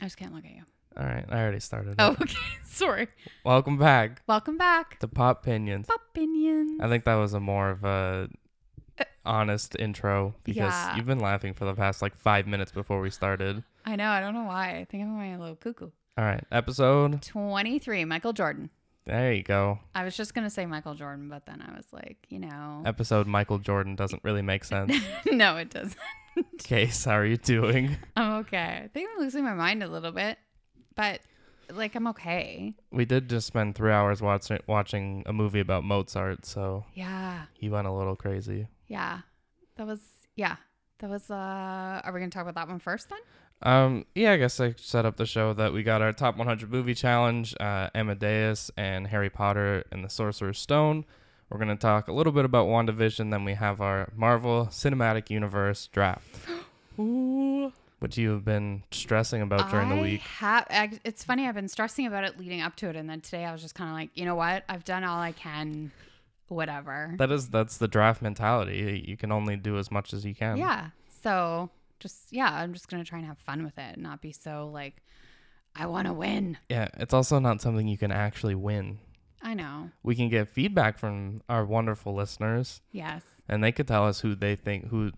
I just can't look at you. All right, I already started. Oh, it. okay. Sorry. Welcome back Welcome back. to Pop Pinions. Pop Opinions. I think that was a more of a uh, honest intro because Yeah. you've been laughing for the past like five minutes before we started. I know. I don't know why. I think I'm going a little cuckoo. All right, episode. 23, Michael Jordan. There you go. I was just going to say Michael Jordan, but then I was like, you know. Episode Michael Jordan doesn't really make sense. no, it doesn't. Case, how are you doing? I'm okay. I think I'm losing my mind a little bit, but like I'm okay. We did just spend three hours watching watching a movie about Mozart, so Yeah. he went a little crazy. Yeah. That was, yeah. That was, uh, are we to talk about that one first then? Um, yeah, I guess I set up the show that we got our top 100 movie challenge, uh, Amadeus and Harry Potter and the Sorcerer's Stone. We're gonna talk a little bit about WandaVision, then we have our Marvel Cinematic Universe draft, Ooh. which you have been stressing about during the week. ha- I- it's funny. I've been stressing about it leading up to it, and then today I was just kind of like, you know what? I've done all I can. Whatever. That is that's the draft mentality. You can only do as much as you can. yeah. So just yeah, I'm just gonna try and have fun with it, and not be so like, I want to win. Yeah, it's also not something you can actually win. I know. We can get feedback from our wonderful listeners, Yes, and they could tell us who they think who,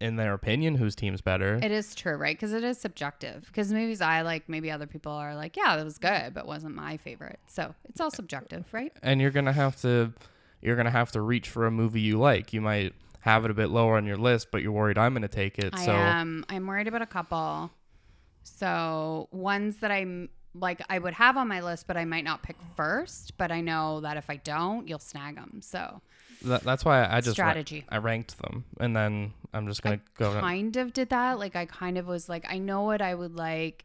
in their opinion, whose team's better. it is true, right? Because it is subjective. Because movies I like, maybe other people are like, yeah, that was good, but wasn't my favorite. So it's all subjective, right? and you're gonna have to you're gonna have to reach for a movie you like. You might have it a bit lower on your list, but you're worried I'm gonna take it. I so am. I'm worried about a couple. So ones that I'm like I would have on my list, but I might not pick first. But I know that if I don't, you'll snag them. So that, that's why I just ra- strategy. I ranked them, and then I'm just gonna go. to- kind of did that. Like I kind of was like, I know what I would like.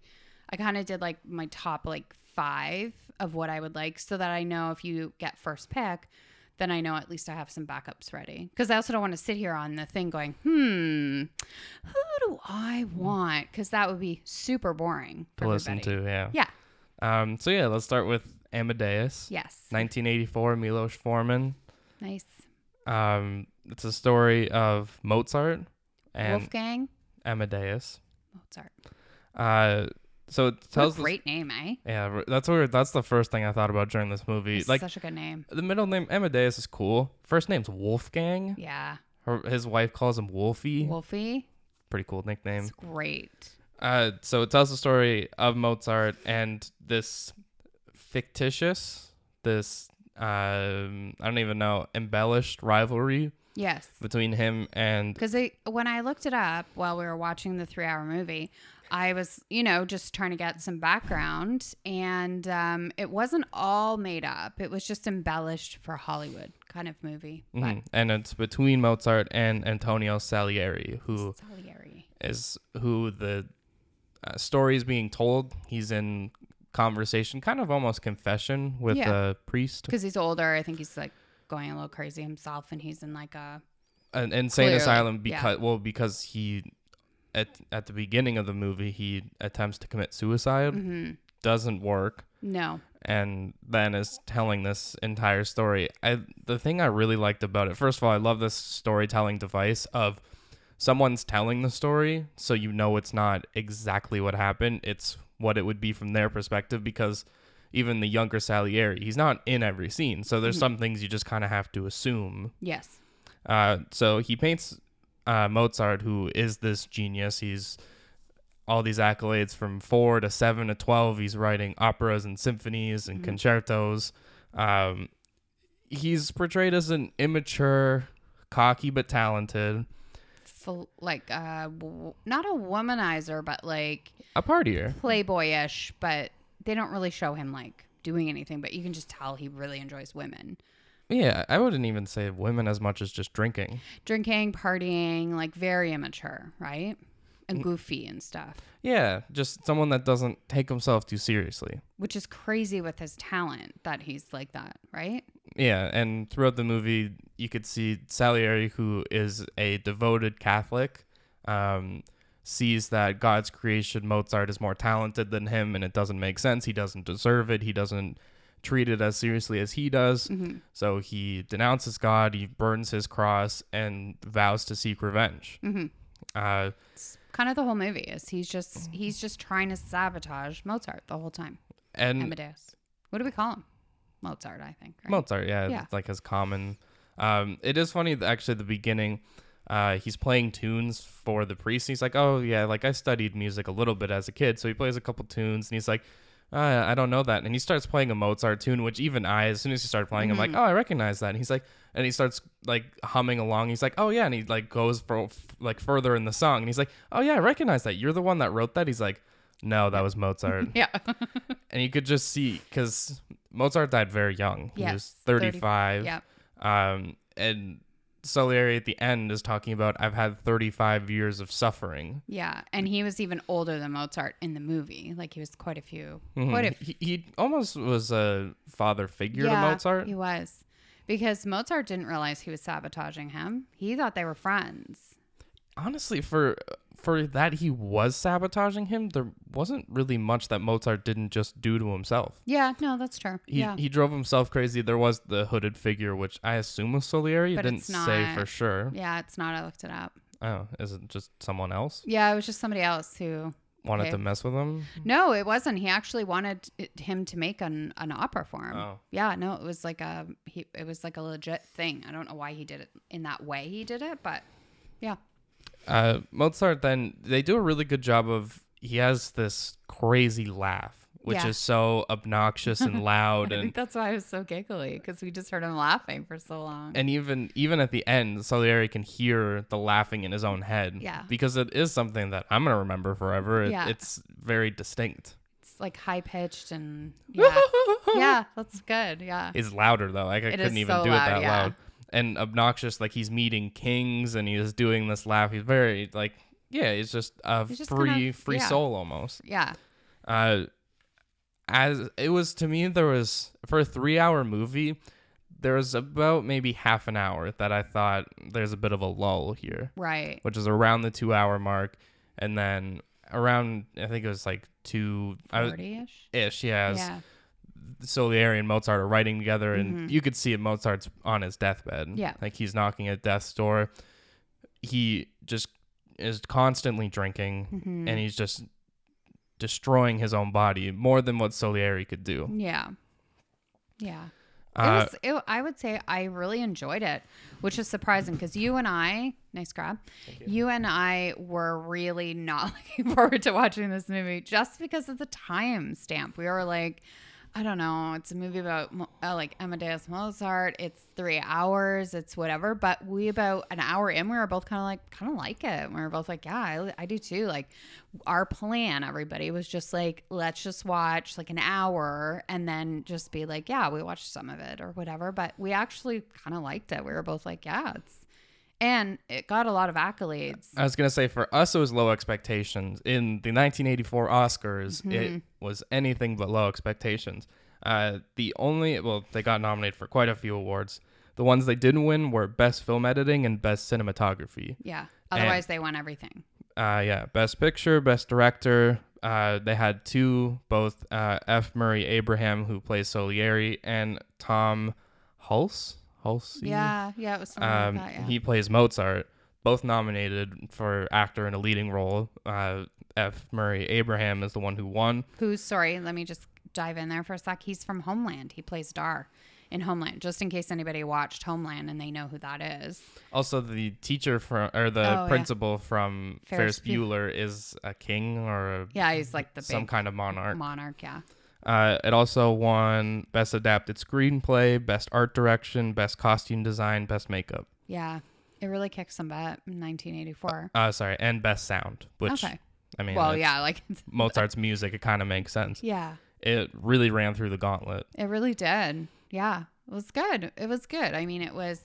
I kind of did like my top like five of what I would like, so that I know if you get first pick, then I know at least I have some backups ready. Because I also don't want to sit here on the thing going, hmm, who do I want? Because that would be super boring to listen everybody. to. Yeah. Yeah. Um. So yeah, let's start with Amadeus. Yes. 1984, Milos Forman. Nice. Um, it's a story of Mozart and Wolfgang Amadeus. Mozart. Uh, so it What tells great name, eh? yeah, that's where that's the first thing I thought about during this movie. It's like such a good name. the middle name Amadeus is cool. First name's Wolfgang. Yeah. Her, his wife calls him Wolfie. Wolfie. Pretty cool nickname. It's great. Uh, so it tells the story of Mozart and this fictitious, this um, I don't even know, embellished rivalry Yes. between him and Because when I looked it up while we were watching the three hour movie, I was, you know, just trying to get some background. And um, it wasn't all made up, it was just embellished for Hollywood kind of movie. Mhm. and it's between Mozart and Antonio Salieri, who Salieri. is who the uh, story is being told. He's in conversation, kind of almost confession with Yeah. a priest, Because he's older. I think he's like going a little crazy himself and he's in like a. an insane Clearly, asylum yeah. because well because he at at the beginning of the movie he attempts to commit suicide, hmm doesn't work, No. and then is telling this entire story. I the thing I really liked about it, first of all, I love this storytelling device of someone's telling the story, so you know it's not exactly what happened. It's what it would be from their perspective because even the younger Salieri, he's not in every scene. So there's Mhm. some things you just kind of have to assume. Yes. Uh, so he paints uh, Mozart, who is this genius. He's all these accolades from four to seven to twelve. He's writing operas and symphonies and Mhm. concertos. Um, he's portrayed as an immature, cocky but talented, like, uh, w- not a womanizer, but like a partier. playboyish, but they don't really show him like doing anything, but you can just tell he really enjoys women. Yeah, I wouldn't even say women as much as just drinking. Drinking, partying, like very immature, right? And goofy and stuff, Yeah, just someone that doesn't take himself too seriously. which is crazy with his talent that he's like that, right? Yeah, and throughout the movie, you could see Salieri, who is a devoted Catholic, um, sees that God's creation, Mozart, is more talented than him, and it doesn't make sense. He doesn't deserve it. He doesn't treat it as seriously as he does. hmm So he denounces God, he burns his cross, and vows to seek revenge. hmm Uh, kind of the whole movie is he's just he's just trying to sabotage Mozart the whole time. And Amadeus. What do we call him? Mozart, I think. Right? Mozart, yeah, Yeah. it's like his common. Um, it is funny that actually at the beginning, uh, he's playing tunes for the priest. He's like, oh yeah, like I studied music a little bit as a kid, so he plays a couple tunes, and he's like, uh, I don't know that, and he starts playing a Mozart tune, which even I, as soon as he started playing, I'm like, Mm-hmm. oh, I recognize that. And he's like, and he starts like humming along. He's like, oh yeah, and he like goes for like further in the song, and he's like, oh yeah, I recognize that. You're the one that wrote that. He's like, no, that was Mozart Yeah. and you could just see because Mozart died very young. He Yes, was 30 35. yeah. Um, and Salieri at the end is talking about I've had 35 years of suffering. Yeah. And he was even older than Mozart in the movie. Like he was quite a few Mhm. quite a he, he almost was a father figure yeah, to Mozart. He was. Because Mozart didn't realize he was sabotaging him. He thought they were friends. Honestly, for for that he was sabotaging him, there wasn't really much that Mozart didn't just do to himself. Yeah, no, that's true. He, yeah. he drove himself crazy. There was the hooded figure, which I assume was Salieri. It But didn't it's say for sure. yeah, it's not. I looked it up. Oh, is it just someone else? Yeah, it was just somebody else who. wanted Okay. to mess with him. No, it wasn't. He actually wanted it, him to make an, an opera for him. Oh. Yeah, no, it was like a he. It was like a legit thing. I don't know why he did it in that way. He did it, but yeah, Uh, Mozart then they do a really good job of he has this crazy laugh, which Yeah. is so obnoxious and loud I and think that's why I was so giggly because we just heard him laughing for so long. and even even at the end, Salieri can hear the laughing in his own head. Yeah. Because it is something that I'm gonna remember forever. It, Yeah. It's very distinct. it's like high pitched and yeah, yeah, that's good. Yeah, It's louder though. Like I It couldn't even so do loud, it that yeah. loud. And obnoxious, like he's meeting kings and he is doing this laugh. He's very like yeah, he's just a He's just free kind of- free yeah. soul almost. yeah, uh as it was to me there was for a three hour movie there was about maybe half an hour that i thought there's a bit of a lull here right. which is around the two hour mark and then around i think it was like two Forty ish. ish yeah, Yeah, Salieri and Mozart are writing together, and Mhm. you could see it. Mozart's on his deathbed. Yeah. like he's knocking at death's door. He just is constantly drinking, Mhm. and he's just destroying his own body more than what Salieri could do. yeah, yeah. It Uh, was. It, I would say I really enjoyed it, which is surprising because you and I, nice grab, you. and I were really not looking forward to watching this movie just because of the time stamp. We were like, I don't know, it's a movie about uh, like Amadeus Mozart. It's three hours. It's whatever. But we about an hour in, we were both kind of like, kind of like it. We were both like, yeah, I, I do too. Like our plan, everybody was just like, let's just watch like an hour and then just be like, yeah, we watched some of it or whatever. But we actually kind of liked it. We were both like, yeah, it's, and it got a lot of accolades. I was gonna say for us it was low expectations. In the 1984 Oscars, Mm-hmm. it was anything but low expectations. Uh, the only well, they got nominated for quite a few awards. The ones they didn't win were Best Film Editing and Best Cinematography. Yeah. Otherwise, they won everything. Uh, yeah, Best Picture, Best Director. Uh, they had two, both uh, F. Murray Abraham, who plays Salieri, and Tom Hulce. Hulce. Yeah. Yeah. It was something Um, like that. Yeah. He plays Mozart, both nominated for actor in a leading role. Uh, F. Murray Abraham is the one who won. Who's sorry? Let me just dive in there for a sec. He's from Homeland. He plays Dar in Homeland. Just in case anybody watched Homeland and they know who that is. Also, the teacher from or the Oh, yeah. principal from Ferris Ferris Bueller is a king or a, Yeah, he's like the big some kind of monarch. monarch. Yeah. Uh, it also won Best Adapted Screenplay, Best Art Direction, Best Costume Design, Best Makeup. Yeah. It really kicked some butt in 1984. Uh, sorry, and Best Sound, which okay. I mean, Well, yeah, like Mozart's music. It kind of makes sense. yeah, It really ran through the gauntlet. it really did. Yeah, it was good. It was good. I mean, it was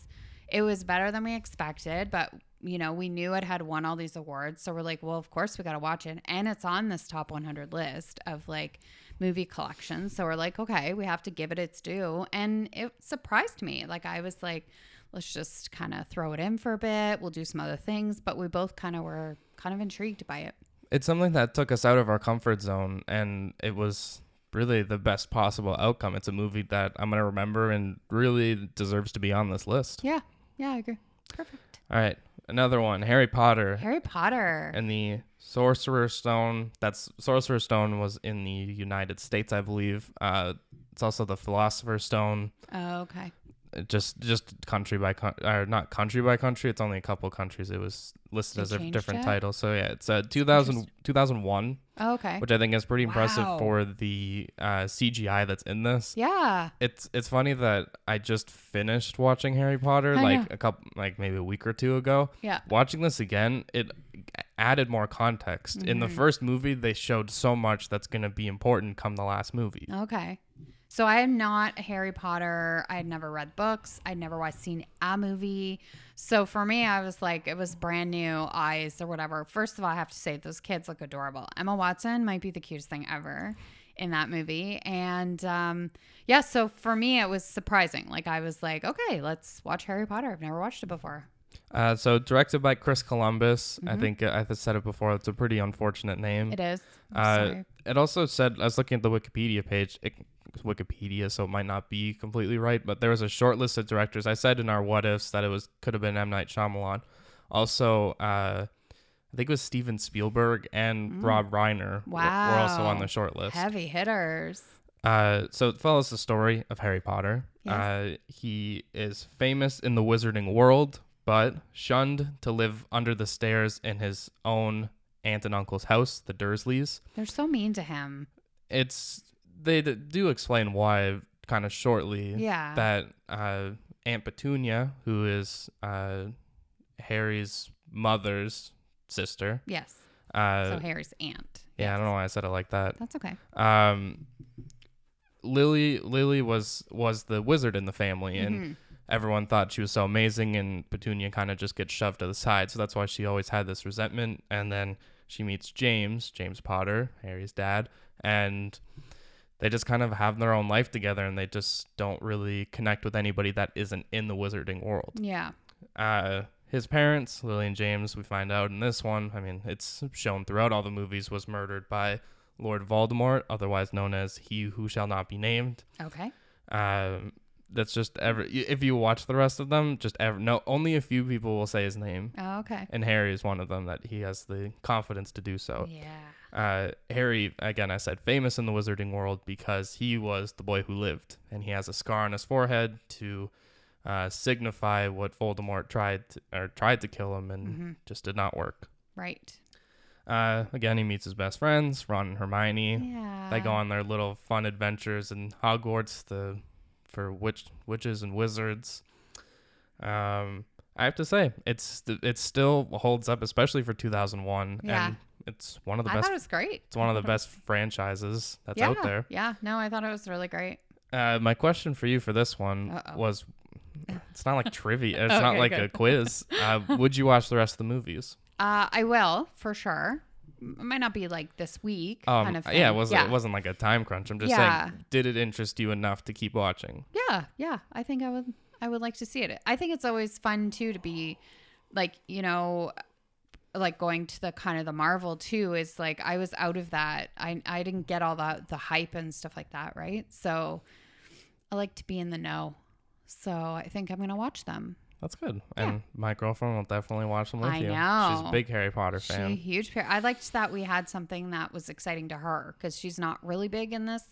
it was better than we expected, but you know, we knew it had won all these awards, so we're like, well, of course we got to watch it, and it's on this top 100 list of like movie collections. So we're like, okay, we have to give it its due, and it surprised me. Like I was like, let's just kind of throw it in for a bit. We'll do some other things, but we both kind of were kind of intrigued by it. It's something that took us out of our comfort zone, and it was really the best possible outcome. It's a movie that I'm gonna remember and really deserves to be on this list. Yeah, yeah, I agree. Perfect. All right, another one, Harry Potter Harry Potter. and the Sorcerer's Stone. That's Sorcerer's Stone was in the United States, I believe. Uh, it's also the Philosopher's Stone. Oh, okay. Just just country by country, or not country by country. It's only a couple countries. It was listed They as a different it? title. So yeah, it's uh, 2000, 2001, Oh, okay. which I think is pretty impressive Wow. for the uh, CGI that's in this. Yeah. It's it's funny that I just finished watching Harry Potter I like know. a couple like maybe a week or two ago. Yeah. Watching this again, it added more context. In the Mhm. first movie, they showed so much that's going to be important come the last movie. Okay. So I am not a Harry Potter. I had never read books. I'd never watched seen a movie. So for me, I was like, it was brand new eyes or whatever. First of all, I have to say those kids look adorable. Emma Watson might be the cutest thing ever in that movie. And um, yeah, so for me, it was surprising. Like I was like, okay, let's watch Harry Potter. I've never watched it before. Uh, so directed by Chris Columbus. I Mhm. think uh, I said it before. It's a pretty unfortunate name. It is. Uh. It also said I was looking at the Wikipedia page. It, Wikipedia, so it might not be completely right, but there was a short list of directors. I said in our what ifs that it was could have been M Night Shyamalan. Also, uh, I think it was Steven Spielberg and Mm. Rob Reiner were- were also on the short list. Heavy hitters. Uh, so it follows the story of Harry Potter. Yes. Uh, he is famous in the wizarding world, but shunned to live under the stairs in his own aunt and uncle's house, the Dursleys. They're so mean to him. It's they d- do explain why kind of shortly Yeah. that uh, Aunt Petunia, who is uh, Harry's mother's sister, yes. uh, so Harry's aunt. yeah, I don't know why I said it like that. That's okay. um Lily Lily was was the wizard in the family and Mhm. Everyone thought she was so amazing and Petunia kind of just gets shoved to the side so that's why she always had this resentment and then she meets James James Potter Harry's dad and they just kind of have their own life together and they just don't really connect with anybody that isn't in the wizarding world Yeah. uh, his parents, Lily and James, we find out in this one, I mean, it's shown throughout all the movies, was murdered by Lord Voldemort, otherwise known as He Who Shall Not Be Named. Okay. Um, that's just ever. If you watch the rest of them, just ever. No, only a few people will say his name, Oh, okay. and Harry is one of them that he has the confidence to do so. Yeah. Uh, Harry, again, I said famous in the wizarding world because he was the boy who lived, and he has a scar on his forehead to uh, signify what Voldemort tried to, or tried to kill him, and Mhm. just did not work. Right. Uh, again, he meets his best friends, Ron and Hermione. Yeah. They go on their little fun adventures in Hogwarts, the for witch witches and wizards. Um, I have to say, it's it still holds up, especially for 2001, Yeah. and it's one of the I best thought it was great. it's one of the thought it was- best franchises that's yeah. out there. Yeah. No, I thought it was really great. Uh, my question for you for this one Uh-oh. was it's not like trivia, it's Okay, not like good. a quiz. Uh, would you watch the rest of the movies? Uh, I will for sure. It might not be like this week Um, kind of thing. yeah, it wasn't, yeah. it wasn't like a time crunch. I'm just Yeah. saying, did it interest you enough to keep watching? Yeah, yeah. I think I would I would like to see it. I think it's always fun too to be like, you know, like going to the kind of the Marvel too is like I was out of that. I I didn't get all that the hype and stuff like that, right? So I like to be in the know. So I think I'm going to watch them. That's good. Yeah. And my girlfriend will definitely watch them with I you. She's know. a big Harry Potter She fan. huge. I liked that we had something that was exciting to her because she's not really big in this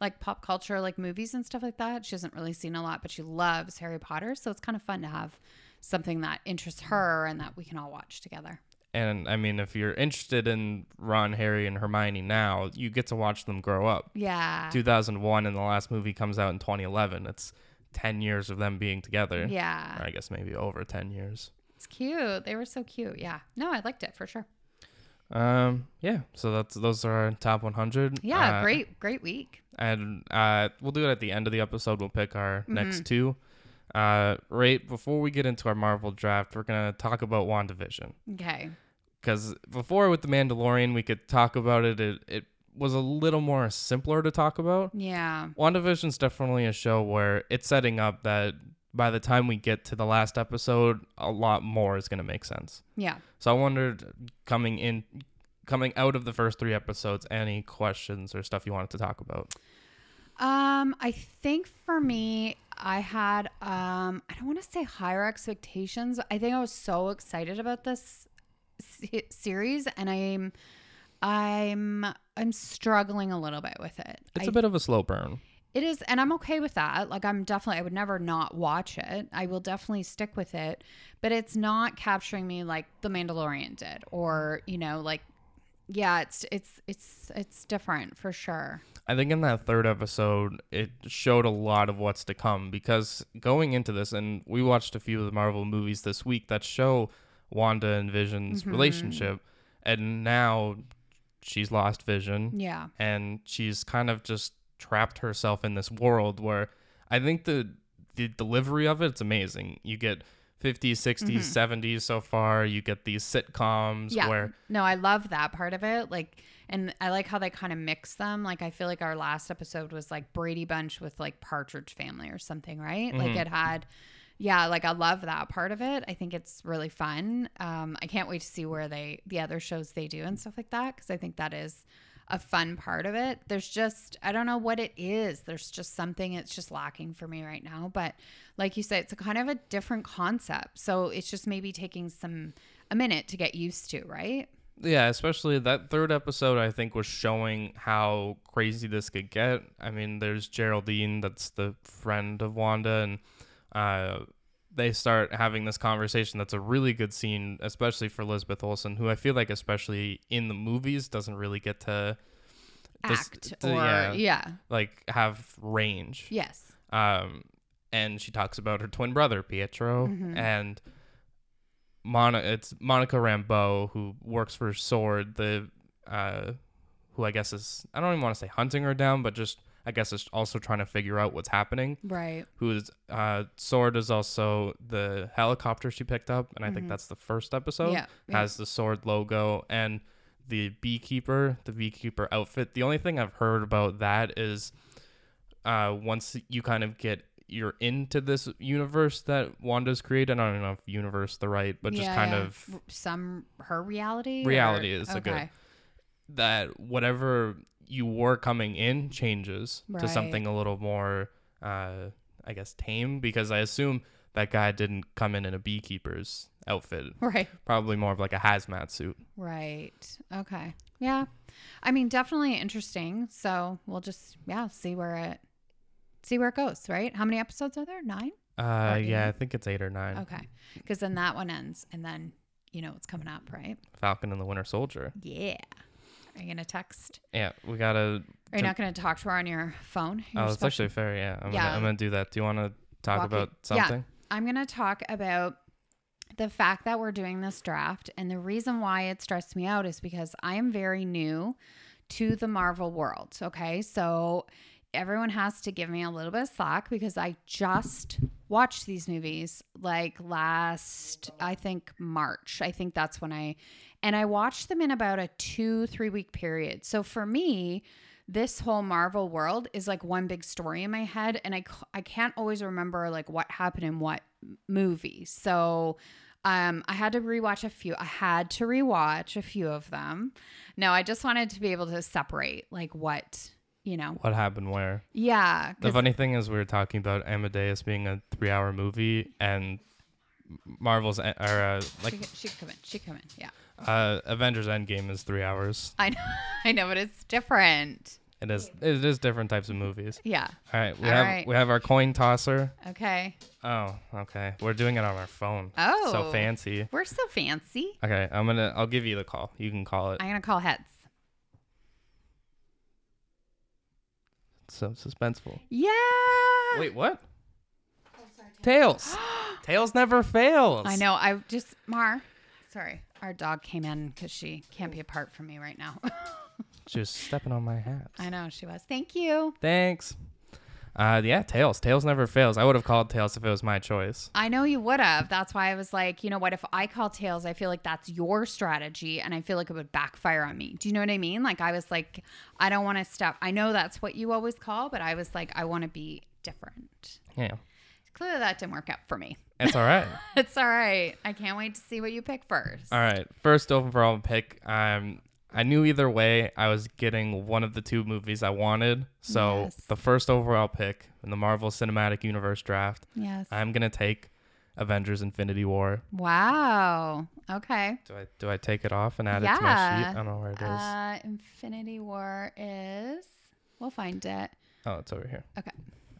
like pop culture, like movies and stuff like that. She hasn't really seen a lot, but she loves Harry Potter. So it's kind of fun to have something that interests her and that we can all watch together. And I mean, if you're interested in Ron, Harry, and Hermione now, you get to watch them grow up. Yeah. 2001 and the last movie comes out in 2011. It's 10 years of them being together. Yeah. Or I guess maybe over 10 years. It's cute. They were so cute. Yeah. No, I liked it for sure. Um, yeah. So that's those are our top 100. Yeah. Uh, great, great week. And uh, we'll do it at the end of the episode. We'll pick our Mm-hmm. next two. Uh, right before we get into our Marvel draft, we're gonna talk about WandaVision. Okay. because before with the Mandalorian, we could talk about it. It it was a little more simpler to talk about. Yeah. WandaVision's definitely a show where it's setting up that by the time we get to the last episode, a lot more is going to make sense. Yeah. So I wondered, coming in, coming out of the first three episodes, any questions or stuff you wanted to talk about? Um, I think for me, I had um, I don't want to say higher expectations. I think I was so excited about this series, and I'm I'm I'm struggling a little bit with it. It's I a bit of a slow burn. It is, and I'm okay with that. Like, I'm definitely, I would never not watch it. I will definitely stick with it, but it's not capturing me like The Mandalorian did, or you know, like, yeah, it's it's it's it's different for sure. I think in that third episode, it showed a lot of what's to come because going into this, and we watched a few of the Marvel movies this week that show Wanda and Vision's Mhm. relationship, and now she's lost Vision, Yeah, and she's kind of just trapped herself in this world where I think the the delivery of it, it's amazing. You get 50s, 60s, 70s so far. You get these sitcoms Mm-hmm. yeah. where no, I love that part of it. Like, and I like how they kind of mix them. Like, I feel like our last episode was like Brady Bunch with like Partridge Family or something, right? Like, Mhm. it had. Yeah, like I love that part of it. I think it's really fun. Um, I can't wait to see where they the other shows they do and stuff like that because I think that is a fun part of it. There's just I don't know what it is. There's just something it's just lacking for me right now. But like you said, it's a kind of a different concept. So it's just maybe taking some a minute to get used to, right? Yeah, especially that third episode, I think, was showing how crazy this could get. I mean, there's Geraldine, that's the friend of Wanda, and uh, they start having this conversation. That's a really good scene, especially for Elizabeth Olsen, who I feel like, especially in the movies, doesn't really get to dis- Act to- or yeah. yeah. like have range. Yes. Um, and she talks about her twin brother Pietro Mhm. and Mona. It's Monica Rambeau who works for Sword, the uh, who I guess is I don't even want to say hunting her down, but just I guess is also trying to figure out what's happening. Right. Who is uh, Sword is also the helicopter she picked up, and I think Mhm. that's the first episode yeah. yeah. has the sword logo and the beekeeper, the beekeeper outfit. The only thing I've heard about that is uh, once you kind of get you're into this universe that Wanda's created. I don't know if universe the right, but just Yeah, kind yeah. of some her reality. Reality or- is a good- okay. that whatever you were coming in changes to something a little more, uh, I guess, tame. Because I assume that guy didn't come in in a beekeeper's outfit. Right. Probably more of like a hazmat suit. Right. Okay. Yeah. I mean, definitely interesting. So we'll just yeah see where it see where it goes. Right. How many episodes are there? Nine. Uh, yeah. I think it's eight or nine. Okay. Because then that one ends, and then you know what's coming up, right? Falcon and the Winter Soldier. Yeah. Are you gonna text? Yeah, we gotta. Are you not gonna talk to her on your phone? Oh, it's actually fair. Yeah, I'm Yeah. gonna I'm gonna do that. Do you want to talk Walk it- about yeah. something? I'm going to talk about the fact that we're doing this draft. And the reason why it stressed me out is because I am very new to the Marvel world. Okay. So everyone has to give me a little bit of slack because I just watched these movies like last, I think, March. I think that's when I, and I watched them in about a two, three week period. So for me, this whole Marvel world is like one big story in my head, and I, I can't always remember like what happened in what movie. So, um, I had to rewatch a few. I had to rewatch a few of them. No, I just wanted to be able to separate like what you know. What happened where? Yeah, the funny thing is, we were talking about Amadeus being a three-hour movie, and Marvel's or uh, like she could come in. She could come in. Yeah, uh, Avengers Endgame is three hours. I know. I know, but it's different. It is it is different types of movies. Yeah. All right, we All have right. we have our coin tosser. Okay. Oh, okay. We're doing it on our phone. Oh. so fancy. We're so fancy. Okay, I'm gonna I'll give you the call. You can call it. I'm gonna call heads. So suspenseful. Yeah. Wait, what? Tails. Tails never fails. I know. I just Mar. Sorry, our dog came in because she can't be apart from me right now. She was stepping on my hat. I know she was. Thank you. Thanks. Uh, yeah, Tails. Tails never fails. I would have called Tails if it was my choice. I know you would have. That's why I was like, you know what? If I call tails, I feel like that's your strategy, and I feel like it would backfire on me. Do you know what I mean? Like I was like, I don't want to step. I know that's what you always call, but I was like, I want to be different. Yeah, Clearly, that didn't work out for me. it's all right. It's all right. I can't wait to see what you pick first. all right. First overall pick. Um, I knew either way I was getting one of the two movies I wanted. So Yes. the first overall pick in the Marvel Cinematic Universe draft, Yes. I'm gonna take Avengers Infinity War. Wow. Okay. Do I do I take it off and add it to my Yeah. sheet? I don't know where it is. Uh, Infinity War is. We'll find it. oh, it's over here. Okay.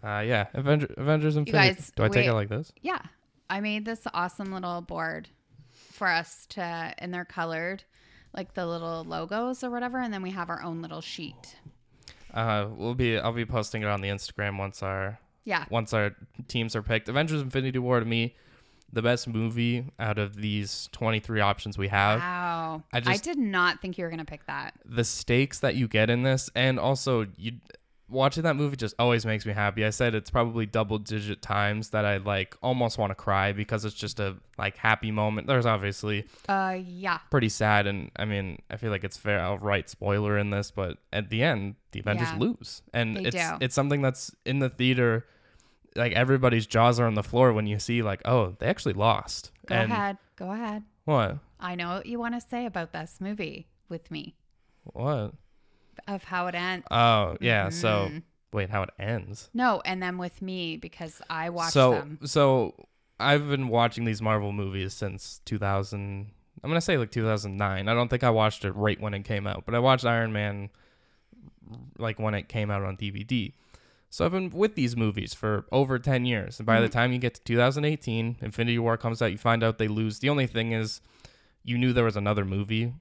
Uh, yeah, Avenger, Avengers Infinity. guys, do I take it like this? Yeah. I made this awesome little board for us to, and they're colored like the little logos or whatever. And then we have our own little sheet. Uh, we'll be I'll be posting it on the Instagram once our Yeah. once our teams are picked. Avengers Infinity War to me, the best movie out of these 23 options we have. Wow. I I, did not think you were to pick that. The stakes that you get in this, and also you watching that movie just always makes me happy. I said it's probably double digit times that I like almost want to cry because it's just a like happy moment. There's obviously Uh, yeah. pretty sad, and I mean I feel like it's fair. I'll write spoiler in this, but at the end the Avengers Yeah. lose, and They it's do. it's something that's in the theater. Like everybody's jaws are on the floor when you see like, oh, they actually lost. Go and ahead. Go ahead. What? I know what you want to say about this movie with me What? Of how it ends. Oh, yeah. So Mhm. wait, how it ends? No, and then with me because I watched so them. so I've been watching these Marvel movies since 2000. I'm gonna say like 2009. I don't think I watched it right when it came out, but I watched Iron Man like when it came out on DVD. So I've been with these movies for over 10 years, and by the Mhm. time you get to 2018, Infinity War comes out, you find out they lose. The only thing is, you knew there was another movie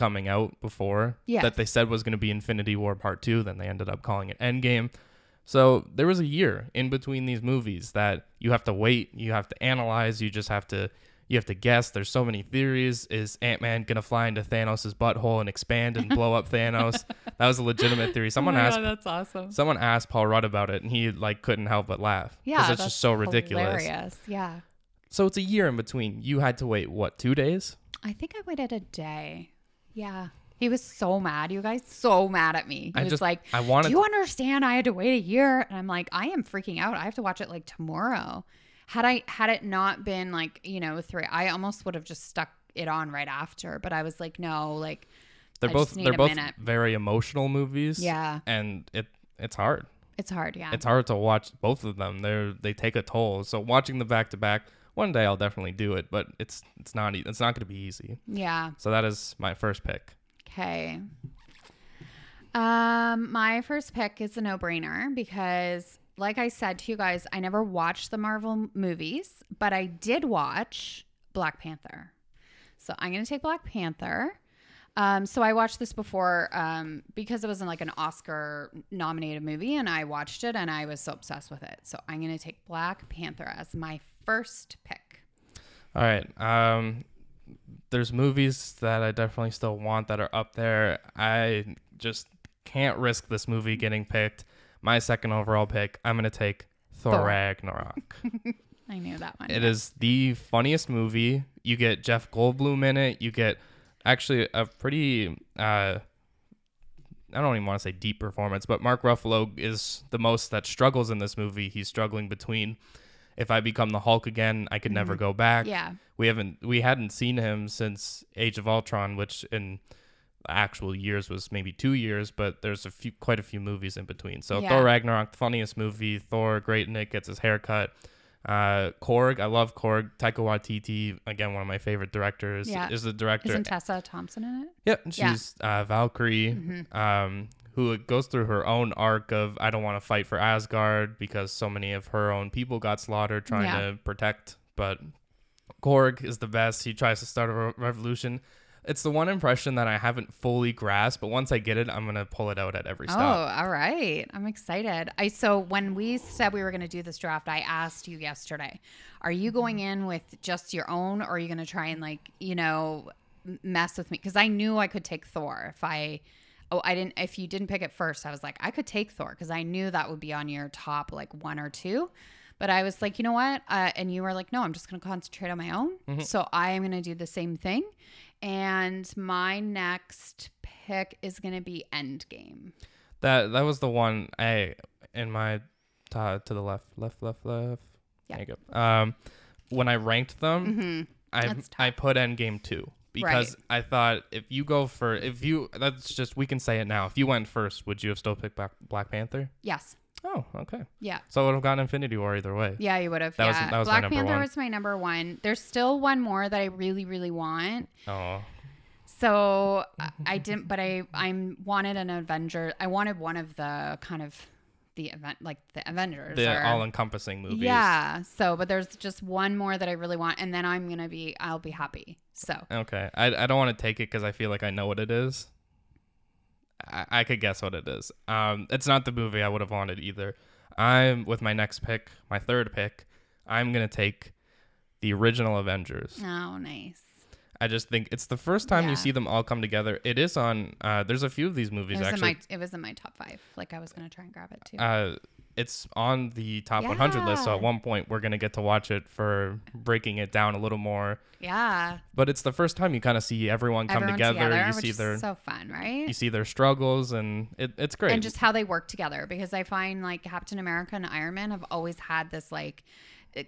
coming out before Yes. that they said was going to be Infinity War Part 2, then they ended up calling it Endgame. So there was a year in between these movies that you have to wait, you have to analyze, you just have to you have to guess. There's so many theories. Is Ant Man gonna fly into Thanos' butthole and expand and blow up Thanos? That was a legitimate theory. Someone oh asked God, that's awesome. someone asked Paul Rudd about it and he like couldn't help but laugh. Yeah, it's that's just so ridiculous. Hilarious. Yeah. So it's a year in between. You had to wait what, two days? I think I waited a day. Yeah. He was so mad. You guys so mad at me. He I was just like, I wanted Do you understand I had to wait a year? And I'm like, I am freaking out. I have to watch it like tomorrow. Had I had it not been like, you know, three I almost would have just stuck it on right after. But I was like, no, like they're I both they're both minute. very emotional movies. Yeah. And it it's hard. It's hard, yeah. It's hard to watch both of them. They're they take a toll. So watching the back to back, one day I'll definitely do it, but it's it's not e- it's not going to be easy. yeah. So that is my first pick. Okay. Um, my first pick is a no-brainer because like I said to you guys, I never watched the Marvel movies, but I did watch Black Panther. So I'm going to take Black Panther. Um, so I watched this before um, because it was in like an Oscar nominated movie and I watched it and I was so obsessed with it. So I'm going to take Black Panther as my first pick. All right. Um there's movies that I definitely still want that are up there. I just can't risk this movie getting picked. My second overall pick, I'm going to take Thor, Thor. Ragnarok. I knew that one. It is the funniest movie. You get Jeff Goldblum in it. You get actually a pretty uh I don't even want to say deep performance, but Mark Ruffalo is the most that struggles in this movie. He's struggling between if I become the Hulk again, I could never go back. Yeah. We haven't we hadn't seen him since Age of Ultron, which in actual years was maybe two years, but there's a few quite a few movies in between. So Yeah. Thor Ragnarok, the funniest movie. Thor, great it, gets his hair cut. Uh, Korg, I love Korg. Taika Waititi, again one of my favorite directors, Yeah. is the director. Isn't Tessa Thompson in it? Yep, Yeah. she's uh, Valkyrie, Mm-hmm. um, who goes through her own arc of I don't want to fight for Asgard because so many of her own people got slaughtered trying Yeah. to protect. But Korg is the best. He tries to start a re- revolution. It's the one impression that I haven't fully grasped, but once I get it, I'm gonna pull it out at every stop. Oh, all right. I'm excited. I so when we said we were to do this draft, I asked you yesterday, are you going Mm-hmm. in with just your own or are you to try and like, you know, mess with me cuz I knew I could take Thor if I Oh, I didn't if you didn't pick it first, I was like I could take Thor cuz I knew that would be on your top like 1 or 2. But I was like, you know what? Uh, and you were like, no, I'm just going to concentrate on my own. Mm-hmm. So I am going to do the same thing. And my next pick is going to be Endgame. That that was the one I in my to, to the left, left, left, left. Yeah. There you go. Um, when I ranked them, Mm-hmm. I. I put Endgame two because Right. I thought if you go for if you that's just we can say it now. If you went first, would you have still picked Black, Black Panther? Yes. Oh, okay. Yeah. So I would have gotten Infinity War either way. Yeah, you would have. That was- that was Black Panther one. was my number one. There's still one more that I really, really want. Oh, So I didn't, but I I'm wanted an Avenger. I wanted one of the kind of the event, like the Avengers. the or- all-encompassing movies. Yeah. So, but there's just one more that I really want, and then I'm gonna be, I'll be happy. So Okay. I, I don't want to take it because I feel like I know what it is. I, I could guess what it is. Um, it's not the movie I would have wanted either. I'm with my next pick, my third pick. I'm gonna take the original Avengers. oh, nice. I just think it's the first time Yeah. you see them all come together. It is on. Uh, there's a few of these movies in actually. my, it was in my top five. Like I was gonna try and grab it too. uh, it's on the top 100 list. So at one point we're gonna get to watch it for breaking it down a little more. yeah. But it's the first time you kind of see everyone come Everyone together. together, you which see is their so fun, right? you see their struggles, and it, it's great. and just how they work together because I find like Captain America and Iron Man have always had this like it-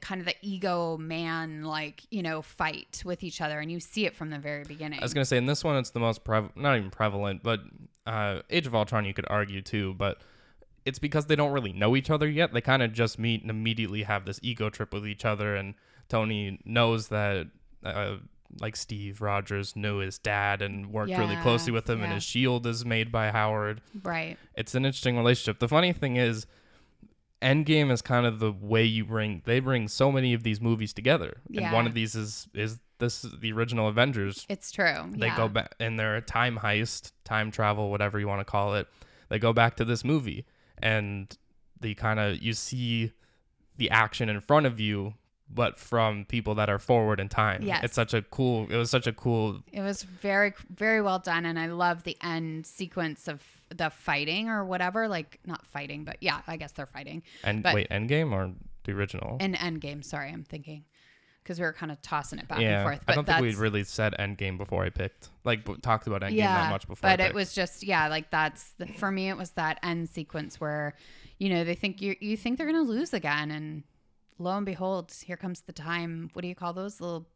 kind of the ego man like you know fight with each other and you see it from the very beginning I was gonna say in this one it's the most prev- not even prevalent, but uh, Age of Ultron you could argue too, but it's because they don't really know each other yet. They kind of just meet and immediately have this ego trip with each other, and Tony knows that. Uh, like Steve Rogers knew his dad and worked really closely with him, and his shield is made by Howard. right It's an interesting relationship. The funny thing is, Endgame is kind of the way you bring they bring so many of these movies together, and one of these is is this the original Avengers it's true they yeah. go back in their time heist, time travel, whatever you want to call it. They go back to this movie and the kind of you see the action in front of you but from people that are forward in time. Yes. It's such a cool it was such a cool it was very very well done and I love the end sequence of the fighting or whatever like not fighting but yeah I guess they're fighting and But- wait, Endgame or the original? in Endgame sorry I'm thinking because we were kind of tossing it back yeah, and forth I don't think we'd really said Endgame before I picked like b- talked about Endgame yeah, that much before. I But it was just yeah, like that's the, for me. It was that end sequence where, you know, they think you you think they're gonna lose again, and lo and behold, here comes the time. What do you call those little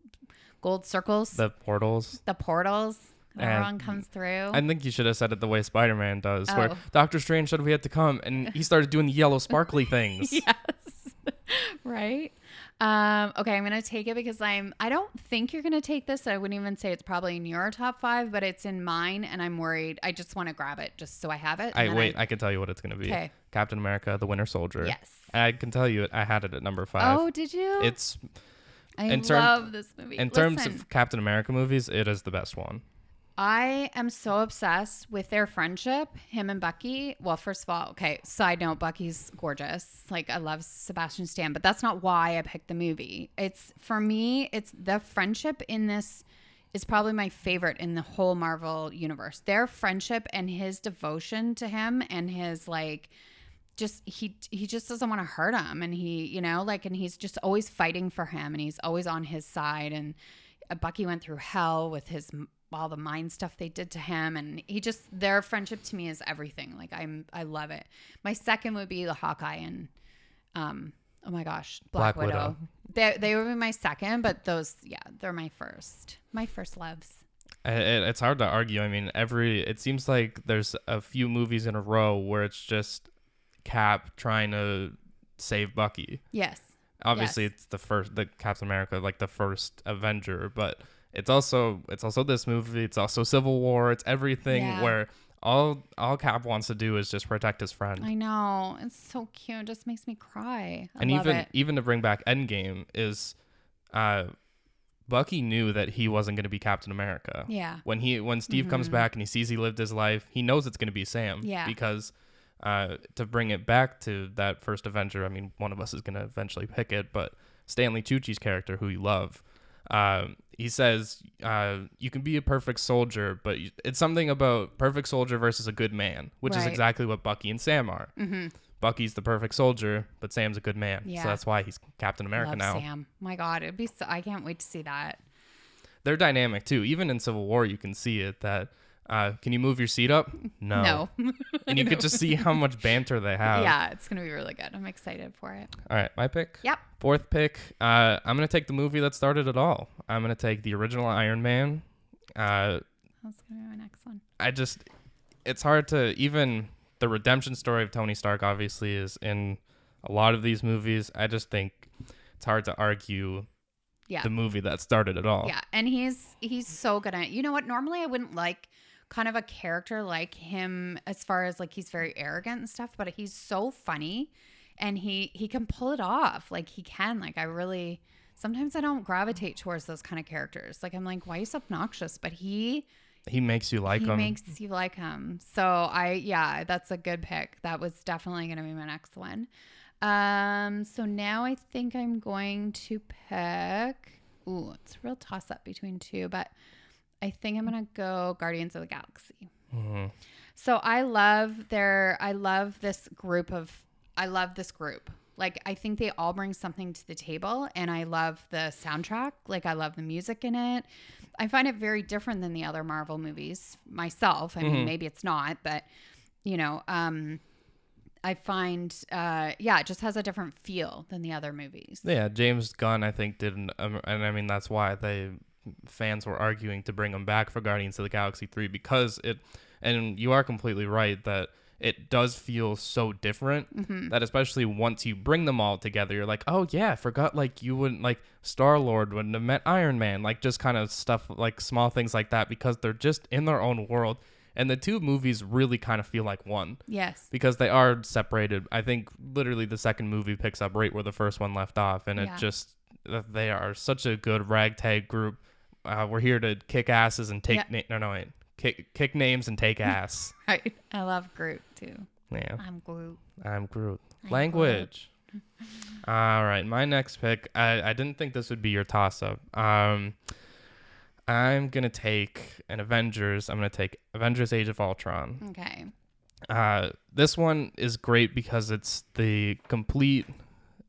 gold circles? The, portals. the portals. Everyone comes through. I think you should have said it the way Spider Man does, where Oh. Doctor Strange said we had to come, and he started doing the yellow sparkly things. yes, right. Um, okay, I'm gonna take it because I'm. I don't think you're gonna take this. I wouldn't even say it's probably in your top five, but it's in mine, and I'm worried. I just want to grab it just so I have it. I wait. I, can tell you what it's gonna be. Okay. Captain America: The Winter Soldier. Yes. I can tell you, I had it at number five. Oh, did you? It's I in term- love this movie. in terms of Captain America movies, it is the best one. I am so obsessed with their friendship, him and Bucky. Well, first of all, okay, side note, Bucky's gorgeous. Like I love Sebastian Stan, but that's not why I picked the movie. It's for me, it's the friendship in this is probably my favorite in the whole Marvel universe. Their friendship and his devotion to him and his like just he he just doesn't want to hurt him and he you know like and he's just always fighting for him and he's always on his side and uh, Bucky went through hell with his all the mind stuff they did to him and he just their friendship to me is everything like I'm I love it. My second would be the Hawkeye and um oh my gosh Black, Black Widow. Widow. They they would be my second but those yeah they're my first my first loves. It, it's hard to argue. I mean, every it seems like there's a few movies in a row where it's just Cap trying to save Bucky. Yes. Obviously, Yes. it's the first, the Captain America, like the first Avenger, but it's also it's also this movie. It's also Civil War. It's everything Yeah. where all all Cap wants to do is just protect his friend. I know. It's so cute. It just makes me cry. I and love even it. even to bring back Endgame is, uh, Bucky knew that he wasn't going to be Captain America. Yeah. When he when Steve comes Mhm. back and he sees he lived his life, he knows it's going to be Sam. Yeah. Because, uh, to bring it back to that first Avenger, I mean, one of us is going to eventually pick it, but Stanley Tucci's character, who you love, um, he says, uh, you can be a perfect soldier, but it's something about perfect soldier versus a good man, which is exactly what Bucky and Sam are. Mm-hmm. Bucky's the perfect soldier, but Sam's a good man. Yeah. So that's why he's Captain America Love now. Sam. My God, it'd be. So, I can't wait to see that. They're dynamic too. Even in Civil War, you can see it that. Uh, can you move your seat up? No. No. And you could just see how much banter they have. yeah, it's gonna be really good. I'm excited for it. All right, my pick. Yep. Fourth pick. Uh, I'm gonna take the movie that started it all. I'm gonna take the original Iron Man. Uh, That's gonna be my next one. I just, it's hard to even the redemption story of Tony Stark obviously is in a lot of these movies. I just think it's hard to argue Yeah. the movie that started it all. Yeah, and he's he's so good at it. You know what? Normally, I wouldn't like kind of a character like him as far as like he's very arrogant and stuff, but he's so funny, and he he can pull it off. Like he can. Like I really sometimes I don't gravitate towards those kind of characters. Like I'm like, why is obnoxious? But he He makes you like he him. makes you like him. So I yeah, that's a good pick. That was definitely gonna be my next one. Um, so now I think I'm going to pick. Ooh, it's a real toss up between two, but I think I'm gonna go Guardians of the Galaxy. Mhm. So I love their I love this group of I love this group. Like I think they all bring something to the table and I love the soundtrack. Like I love the music in it. I find it very different than the other Marvel movies myself. I mean, maybe it's not, but you know, um I find uh yeah, it just has a different feel than the other movies. Yeah, James Gunn, I think, did, an, um, and I mean that's why they fans were arguing to bring him back for Guardians of the Galaxy three because it, and you are completely right that it does feel so different Mm-hmm. that especially once you bring them all together, you're like, oh yeah, I forgot like you wouldn't like Star Lord wouldn't have met Iron Man, like just kind of stuff like small things like that because they're just in their own world, and the two movies really kind of feel like one Yes. because they are separated. I think literally the second movie picks up right where the first one left off, and Yeah. it just they are such a good ragtag group. Uh, we're here to kick asses and take Yeah. na- no no wait kick kick names and take ass. Right. I love Groot too. yeah, I'm Groot. I'm Groot. I'm Language. All right, my next pick. I I didn't think this would be your toss up. Um, I'm gonna take an Avengers. I'm gonna take Avengers: Age of Ultron. Okay. Uh, this one is great because it's the complete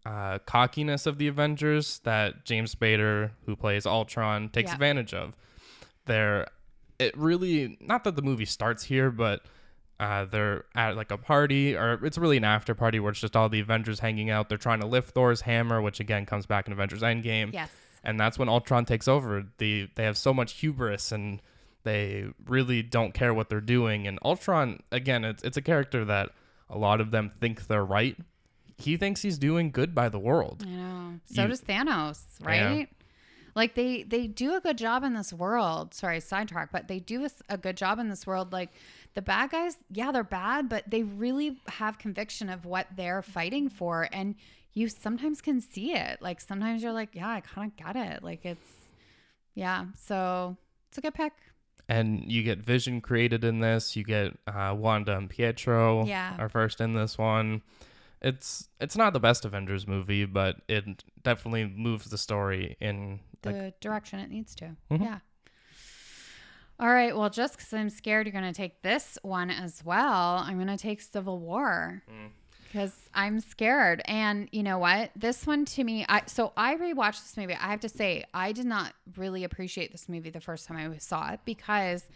uh, cockiness of the Avengers that James Spader, who plays Ultron, takes Yeah. advantage of. There, it really not that the movie starts here, but uh, they're at like a party, or it's really an after party where it's just all the Avengers hanging out. They're trying to lift Thor's hammer, which again comes back in Avengers Endgame Yes. and that's when Ultron takes over. The they have so much hubris and they really don't care what they're doing. And Ultron, again, it's it's a character that a lot of them think they're right. He thinks he's doing good by the world. I know. So You- does Thanos, right? Like they they do a good job in this world. Sorry, sidetrack, but they do a good job in this world. Like the bad guys, yeah, they're bad, but they really have conviction of what they're fighting for, and you sometimes can see it. Like sometimes you're like, yeah, I kind of get it. Like it's, yeah. So it's a good pick. And you get Vision created in this. You get uh, Wanda and Pietro Yeah. are first in this one. It's it's not the best Avengers movie, but it definitely moves the story in The like direction it needs to. Mhm. Yeah. All right. Well, just because I'm scared you're going to take this one as well, I'm going to take Civil War Mm. because I'm scared. And you know what? This one to me, I so I rewatched this movie. I have to say, I did not really appreciate this movie the first time I saw it because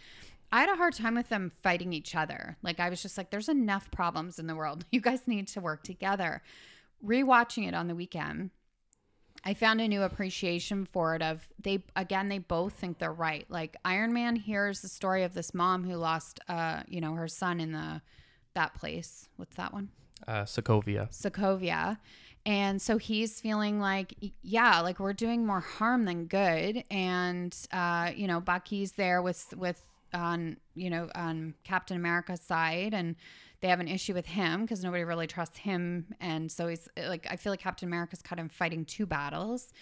I had a hard time with them fighting each other. Like I was just like, there's enough problems in the world. You guys need to work together. Rewatching it on the weekend, I found a new appreciation for it of they again they both think they're right. Like Iron Man hears the story of this mom who lost uh, you know, her son in the that place. What's that one? uh, Sokovia. Sokovia. And so he's feeling like, yeah, like we're doing more harm than good. And, uh, you know, Bucky's there with, with, on, you know, on Captain America's side. And they have an issue with him because nobody really trusts him. And so he's like, I feel like Captain America's kind of fighting two battles.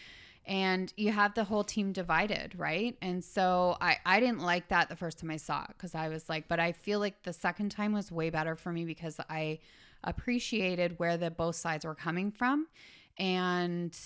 And you have the whole team divided, right? And so I, I didn't like that the first time I saw it because I was like, but I feel like the second time was way better for me because I appreciated where the both sides were coming from. And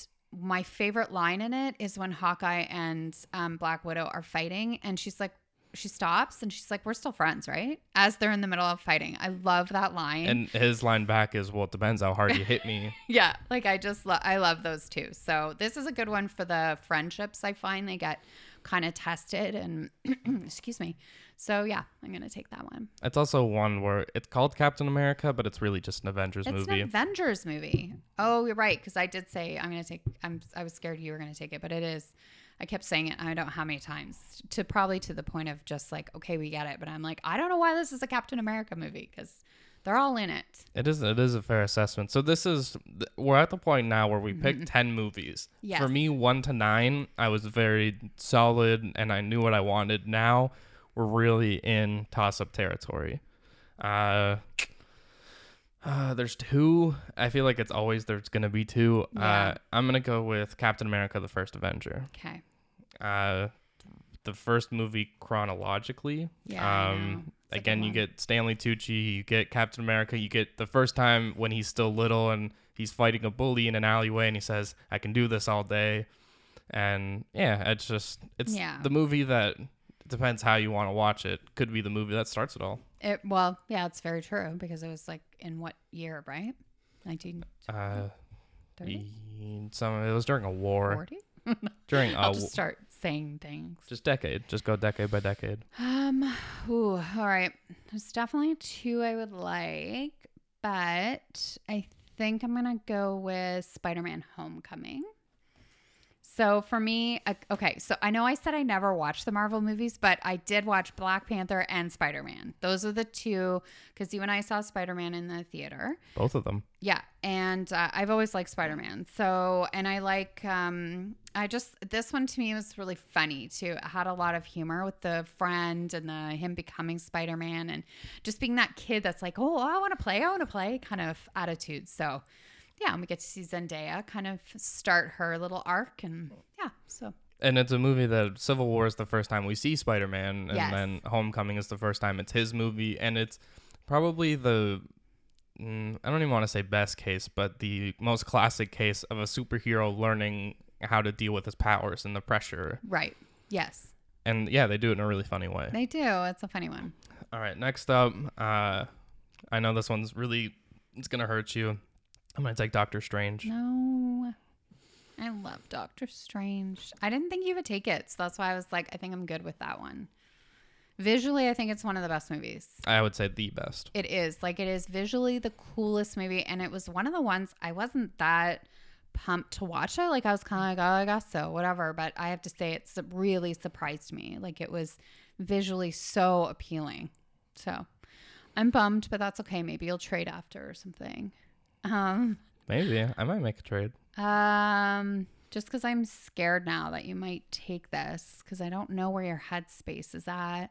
my favorite line in it is when Hawkeye and um, Black Widow are fighting, and she's like, she stops and she's like, "We're still friends, right?" As they're in the middle of fighting. I love that line. And his line back is, "Well, it depends how hard you hit me." yeah, like I just lo- I love those two. So this is a good one for the friendships. I find they get kind of tested and excuse me. So yeah, I'm gonna take that one. It's also one where it's called Captain America, but it's really just an Avengers movie. It's movie. an Avengers movie. Oh, you're right. Because I did say I'm gonna take. I'm. I was scared you were gonna take it, but it is. I kept saying it. I don't know how many times. To probably to the point of just like, okay, we get it. But I'm like, I don't know why this is a Captain America movie because they're all in it. It is it is a fair assessment. So this is we're at the point now where we picked 10 movies. Mm-hmm. Yes. For me 1 to 9, I was very solid and I knew what I wanted. Now we're really in toss-up territory. Uh uh, there's two. I feel like it's always there's gonna be two. Yeah. Uh, I'm gonna go with Captain America: The First Avenger. Okay. Uh, the first movie chronologically. Yeah, Um, It's a good again, you get Stanley Tucci, you get Captain America, you get the first time when he's still little and he's fighting a bully in an alleyway, and he says, "I can do this all day," and yeah, it's just it's Yeah. the movie that depends how you want to watch it. Could be the movie that starts it all. It well, yeah, it's very true because it was like in what year, right? Nineteen Uh, thirty, some it was during a war, forty. during a I'll just start saying things. just decade, just go decade by decade. Um, ooh, all right. There's definitely two I would like, but I think I'm gonna go with Spider-Man: Homecoming. So for me, okay, so I know I said I never watched the Marvel movies, but I did watch Black Panther and Spider-Man. Those are the two because you and I saw Spider-Man in the theater. Both of them. Yeah, and uh, I've always liked Spider Man. So, and I like, um, I just this one to me was really funny too. It had a lot of humor with the friend and the him becoming Spider Man and just being that kid that's like, oh, I want to play, I want to play, kind of attitude. So, yeah, and we get to see Zendaya kind of start her little arc, and yeah, so And it's a movie that Civil War is the first time we see Spider Man, and Yes. then Homecoming is the first time it's his movie, and it's probably the mm, I don't even want to say best case, but the most classic case of a superhero learning how to deal with his powers and the pressure. right, yes, And yeah, they do it in a really funny way. they do. It's a funny one. All right, next up, uh, I know this one's really it's gonna hurt you. I'm gonna take Doctor Strange. No. I love Doctor Strange. I didn't think you would take it, so that's why I was like, I think I'm good with that one. Visually, I think it's one of the best movies. I would say the best. It is. Like it is visually the coolest movie and it was one of the ones I wasn't that pumped to watch it. Like I was kind of like, oh, I guess so, whatever. But I have to say, it's really surprised me. Like it was visually so appealing. So I'm bummed, but that's okay. Maybe you'll trade after or something. Um, Maybe I might make a trade. um, just because I'm scared now that you might take this because I don't know where your headspace is at.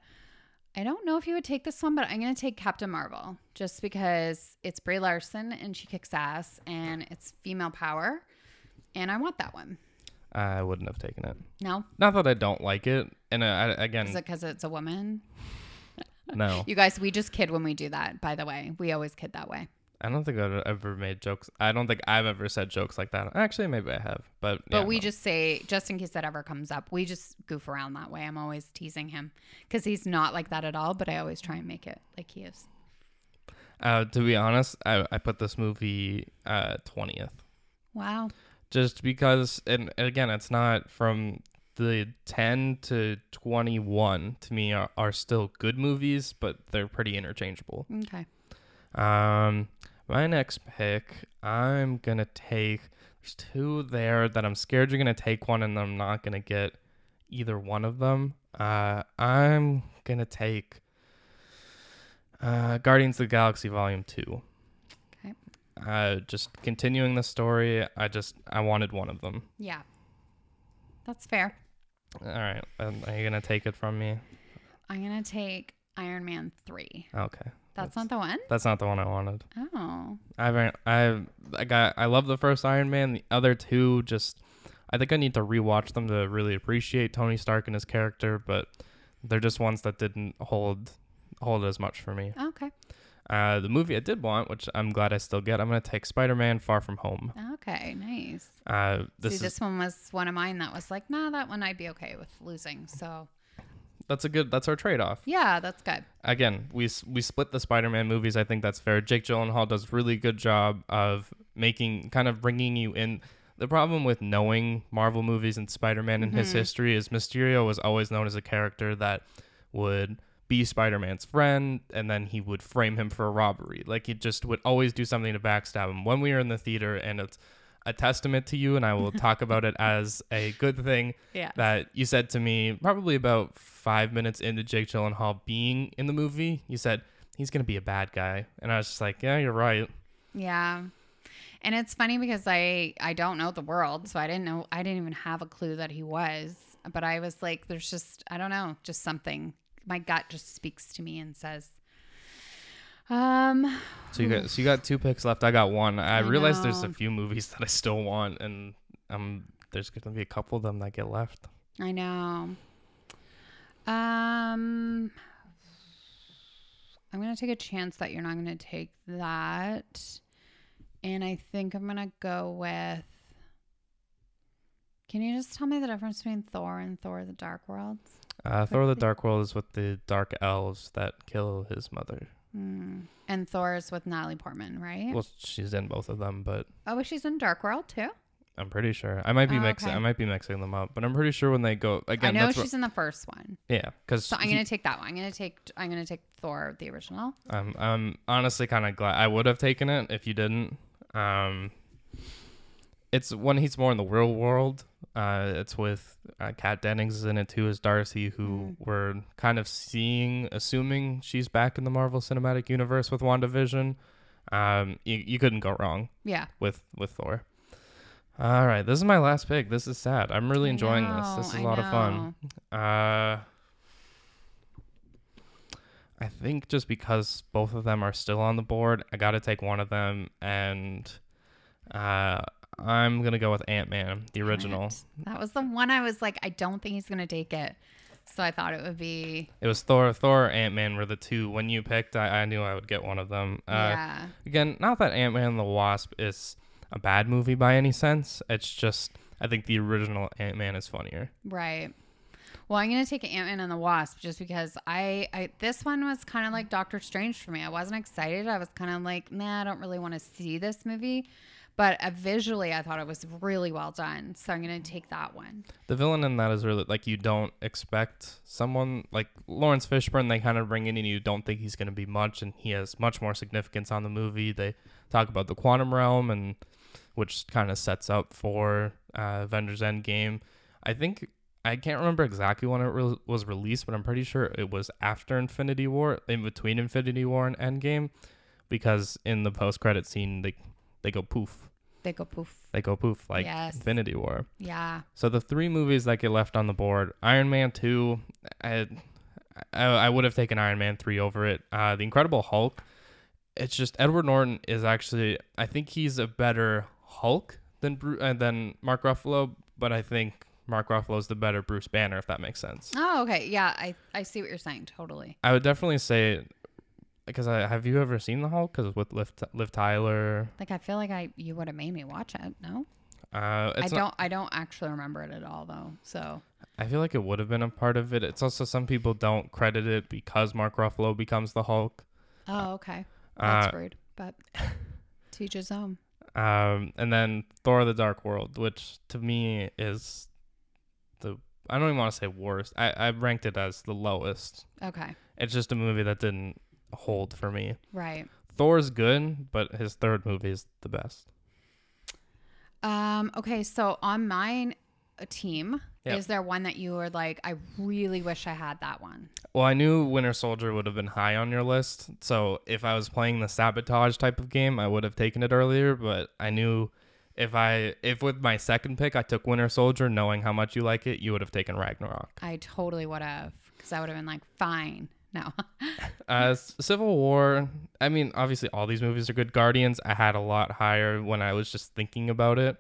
I don't know if you would take this one, but I'm gonna take Captain Marvel just because it's Brie Larson and she kicks ass and it's female power, and I want that one. I wouldn't have taken it. No, Not that I don't like it, and uh, I, again, is it because it's a woman? no. You guys, we just kid when we do that. By the way, we always kid that way. I don't think I've ever made jokes. I don't think I've ever said jokes like that. Actually, maybe I have, but But yeah, we no. just say, just in case that ever comes up, we just goof around that way. I'm always teasing him because he's not like that at all, but I always try and make it like he is. Uh, to be honest, I, I put this movie uh twentieth Wow. just because, and, and again, it's not from the ten to twenty one. To me, are, are still good movies, but they're pretty interchangeable. Okay. Um, my next pick, I'm gonna take. There's two there that I'm scared you're gonna take one, and I'm not gonna get either one of them. Uh, I'm gonna take uh, Guardians of the Galaxy Volume Two. Okay. Uh, just continuing the story. I just I wanted one of them. Yeah. That's fair. All right, um, are you gonna take it from me? I'm going to take Iron Man 3. Okay, That's, not the one? that's not the one I wanted. Oh. I haven't. I I got. I love the first Iron Man. The other two, just I think I need to rewatch them to really appreciate Tony Stark and his character. But they're just ones that didn't hold hold as much for me. Okay. Uh, the movie I did want, which I'm glad I still get, I'm gonna take Spider-Man: Far From Home. Okay. Nice. Uh, this See, is this one was one of mine that was like, nah, that one I'd be okay with losing. So, that's a good. That's our trade-off. yeah, that's good. again, we we split the Spider-Man movies. I think that's fair. Jake Gyllenhaal does a really good job of making kind of bringing you in. The problem with knowing Marvel movies and Spider-Man and his mm-hmm. history is Mysterio was always known as a character that would be Spider-Man's friend and then he would frame him for a robbery. Like he just would always do something to backstab him. When we were in the theater and it's a testament to you and I will talk about it as a good thing Yeah. that you said to me probably about five minutes into Jake Gyllenhaal being in the movie. You said he's gonna be a bad guy, and I was just like, yeah, you're right. Yeah. And it's funny because I I don't know the world, so I didn't know I didn't even have a clue that he was. But I was like, there's just I don't know, just something. My gut just speaks to me and says, um, So you got so you got two picks left. I got one. I, I realized there's a few movies that I still want, and um, there's gonna be a couple of them that get left. I know. Um, I'm gonna take a chance that you're not gonna take that, and I think I'm gonna go with. Can you just tell me the difference between Thor and Thor: The Dark World? Uh, Thor: The Dark World is with the dark elves that kill his mother. Hmm. And Thor is with Natalie Portman, right? Well, she's in both of them, but oh, she's in Dark World too. I'm pretty sure I might be Oh, mixing. okay. I might be mixing them up, but I'm pretty sure when they go again. I know she's in the first one, yeah, because so I'm gonna take that one. I'm gonna take. I'm gonna take Thor, the original. I'm I'm honestly kind of glad I would have taken it if you didn't. Um, it's when he's more in the real world. Uh, it's with uh, Kat Dennings is in it too as Darcy, who Mm. we're kind of seeing, assuming she's back in the Marvel Cinematic Universe with WandaVision. Um, you, you couldn't go wrong Yeah. with with Thor. All right, this is my last pick. This is sad. I'm really enjoying this. know, This is a I lot of fun. Uh, I think just because both of them are still on the board, I got to take one of them, and uh, I'm gonna go with Ant Man, the original. That was the one I was like, I don't think he's gonna take it. So I thought it would be It was Thor. Thor, Ant Man were the two. When you picked, I, I knew I would get one of them. Uh, yeah. Again, not that Ant Man and the Wasp is a bad movie by any sense. It's just I think the original Ant Man is funnier. Right. Well, I'm gonna take Ant Man and the Wasp just because I, I this one was kind of like Doctor Strange for me. I wasn't excited. I was kind of like, nah, I don't really want to see this movie. But uh, visually, I thought it was really well done. So I'm gonna take that one. The villain in that is really like you don't expect someone like Laurence Fishburne. They kind of bring in and you don't think he's going to be much, and he has much more significance on the movie. They talk about the quantum realm and which kind of sets up for uh, Avengers Endgame. I think I can't remember exactly when it re- was released, but I'm pretty sure it was after Infinity War, in between Infinity War and Endgame, because in the post credit scene they they go poof, They go poof. they go poof like Yes. Infinity War. Yeah. So the three movies that get left on the board: Iron Man two, I, I, I would have taken Iron Man three over it. Uh, the Incredible Hulk. It's just Edward Norton is actually. I think he's a better Hulk than Bru- uh, than Mark Ruffalo, but I think Mark Ruffalo's the better Bruce Banner, if that makes sense. Oh, okay. Yeah, I I see what you're saying. Totally. I would definitely say, because I have you ever seen the Hulk? Because with Liv, Liv Tyler, Like I feel like I you would have made me watch it. No, uh, I don't. not, I don't actually remember it at all though. So I feel like it would have been a part of it. It's also some people don't credit it because Mark Ruffalo becomes the Hulk. oh, okay. Uh, That's rude, but teach his own. Um, and then Thor: The Dark World, which to me is the I don't even want to say worst. I I ranked it as the lowest. Okay. It's just a movie that didn't hold for me. Right. Thor's good, but his third movie is the best. Um. Okay. So on mine team, Yep. is there one that you were like, I really wish I had that one? Well, I knew Winter Soldier would have been high on your list, so if I was playing the sabotage type of game, I would have taken it earlier. But I knew if I if with my second pick I took Winter Soldier, knowing how much you like it, you would have taken Ragnarok. I totally would have, because I would have been like, fine. No. Uh, Civil War. I mean, obviously, all these movies are good. Guardians, I had a lot higher when I was just thinking about it.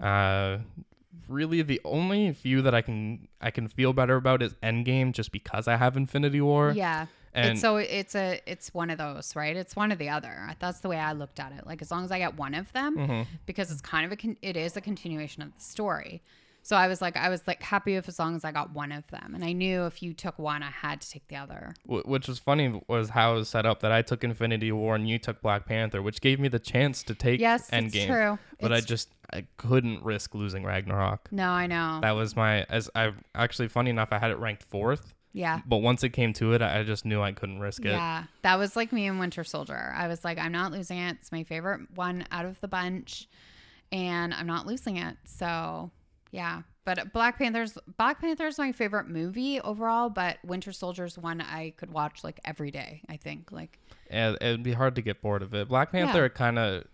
Uh, really, the only few that I can I can feel better about is Endgame, just because I have Infinity War. yeah. and it's so it's a it's one of those, right? It's one or the other. That's the way I looked at it. Like as long as I get one of them, Mhm. because it's kind of a con- it is a continuation of the story. So I was like I was like happy if as long as I got one of them, and I knew if you took one, I had to take the other. Which was funny was how it was set up that I took Infinity War and you took Black Panther, which gave me the chance to take Yes, Endgame. it's true. But I just I couldn't risk losing Ragnarok. no, I know. That was my as I actually funny enough I had it ranked fourth, yeah. but once it came to it, I just knew I couldn't risk it. Yeah, that was like me and Winter Soldier. I was like, I'm not losing it. It's my favorite one out of the bunch, and I'm not losing it. So, yeah. But Black Panther's Black Panther's my favorite movie overall, but Winter Soldier's one I could watch like every day. I think like And it'd be hard to get bored of it. Black Panther Yeah. kind of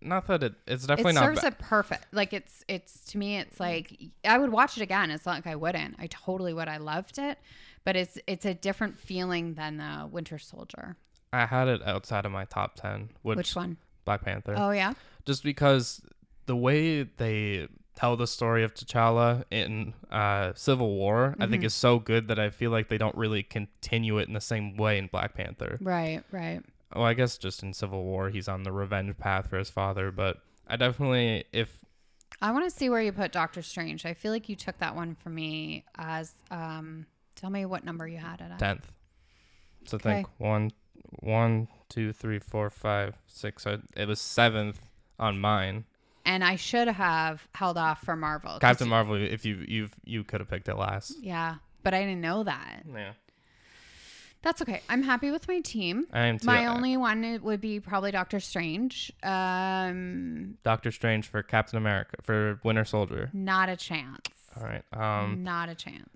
not that it it's definitely it not serves ba- it perfect. Like it's it's to me it's like I would watch it again. It's not like I wouldn't. I totally would. I loved it, but it's it's a different feeling than the Winter Soldier. I had it outside of my top 10, which, Which one? Black Panther. Oh yeah. Just because the way they tell the story of T'Challa in uh, Civil War, I Mm-hmm. think is so good that I feel like they don't really continue it in the same way in Black Panther. Right. Right. Well, I guess just in Civil War, he's on the revenge path for his father, but I definitely, if I want to see where you put Doctor Strange. I feel like you took that one from me as um. Tell me what number you had it at. tenth. So Okay. think one, one, two, three, four, five, six. It was seventh on mine. And I should have held off for Marvel. Captain Marvel. If you you you could have picked it last. Yeah, but I didn't know that. Yeah, That's okay. I'm happy with my team. I am too. My Uh, only one would be probably Doctor Strange. Um, Doctor Strange for Captain America for Winter Soldier. not a chance. All right. Um, not a chance.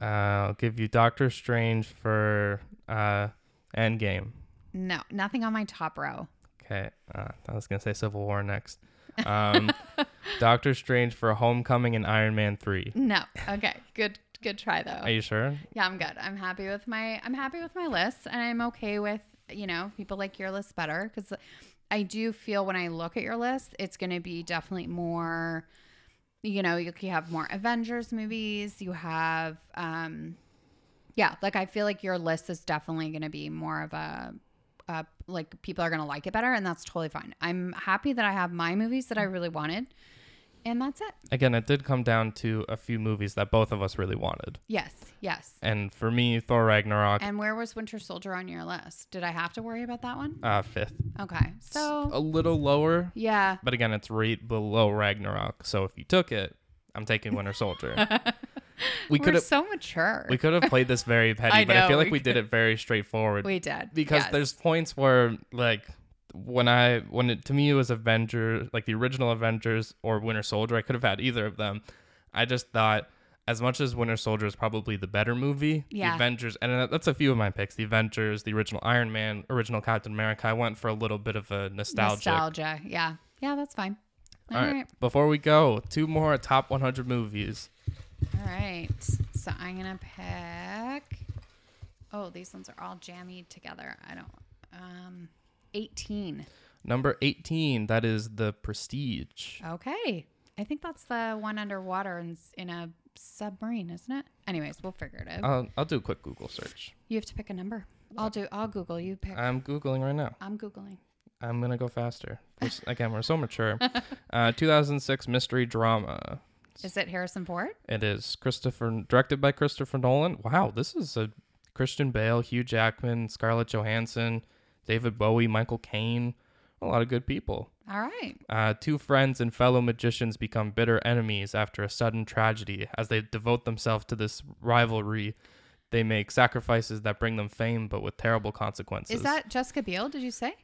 uh, I'll give you Doctor Strange for uh, Endgame. No, nothing on my top row. Okay. Uh, I was gonna say Civil War next. Um, Doctor Strange for Homecoming and Iron Man three. No. Okay. Good. Good try though. Are you sure? yeah, I'm good. I'm happy with my. I'm happy with my list, and I'm okay with you know people like your list better because I do feel when I look at your list, it's going to be definitely more. You know, you, you have more Avengers movies. You have, um, yeah, like I feel like your list is definitely going to be more of a, uh, like people are to like it better, and that's totally fine. I'm happy that I have my movies that I really wanted, and that's it. Again, it did come down to a few movies that both of us really wanted. Yes, yes. And for me, Thor Ragnarok, And where was Winter Soldier on your list? Did I have to worry about that one? uh, fifth. Okay. So, A little lower, yeah. but again, it's right below Ragnarok. So if you took it, I'm taking Winter Soldier. we could have so mature. we could have played this very petty, I but I feel like we we did it very straightforward. we did. because yes. there's points where like when I when it to me it was Avengers like the original Avengers or Winter Soldier I could have had either of them. I just thought as much as Winter Soldier is probably the better movie, Yeah. the Avengers and uh, that's a few of my picks. The Avengers, the original Iron Man, original Captain America. I went for a little bit of a nostalgic. nostalgia. Yeah. Yeah, that's fine. All All right. right. Before we go, two more top 100 movies. All right. So I'm going to pick. Oh, these ones are all jammy together. I don't. Um, 18. Number 18, that is The Prestige. Okay. I think that's the one underwater in, in a submarine, isn't it? Anyways, we'll figure it out. I'll, I'll do a quick Google search. you have to pick a number. I'll do. I'll Google. You pick. I'm Googling right now. I'm Googling. I'm gonna go faster. Again, we're so mature. Uh, 2006 mystery drama. Is it Harrison Ford? It is Christopher, directed by Christopher Nolan. Wow, this is a Christian Bale, Hugh Jackman, Scarlett Johansson, David Bowie, Michael Caine, a lot of good people. All right. Uh, two friends and fellow magicians become bitter enemies after a sudden tragedy. As they devote themselves to this rivalry, they make sacrifices that bring them fame, but with terrible consequences. Is that Jessica Biel? Did you say?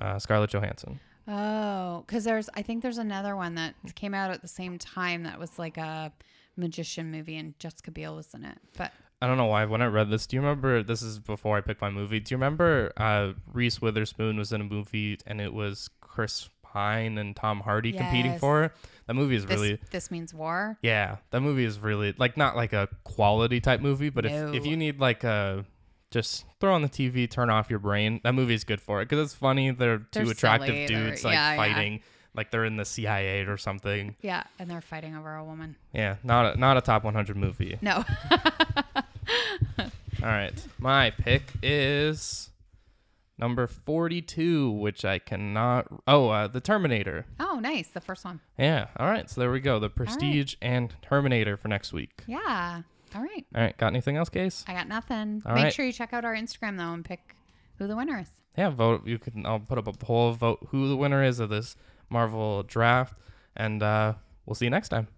uh, Scarlett Johansson? Oh, because there's. I think there's another one that came out at the same time that was like a magician movie, and Jessica Biel was in it. But I don't know why. When I read this, do you remember? This is before I picked my movie. Do you remember uh, Reese Witherspoon was in a movie and it was Chris Pine and Tom Hardy competing for it? That movie is this really. this means war. Yeah, that movie is really like not like a quality type movie, but if, if you need like a just throw on the TV, turn off your brain, that movie is good for it because it's funny. They're 2 They're attractive silly, they're- dudes like yeah, yeah. fighting, like they're in the CIA or something. Yeah, and they're fighting over a woman. Yeah, not a, not a top 100 movie. No. All right. My pick is number 42, which I cannot. Oh, uh, The Terminator. oh, nice. The first one. Yeah. All right. So there we go. The Prestige and Terminator for next week. Yeah. All right. All right. Got anything else, Case? I got nothing. All Make right. sure you check out our Instagram though and pick who the winner is. Yeah. Vote. You can. I'll put up a poll. Vote who the winner is of this Marvel draft, and uh, we'll see you next time.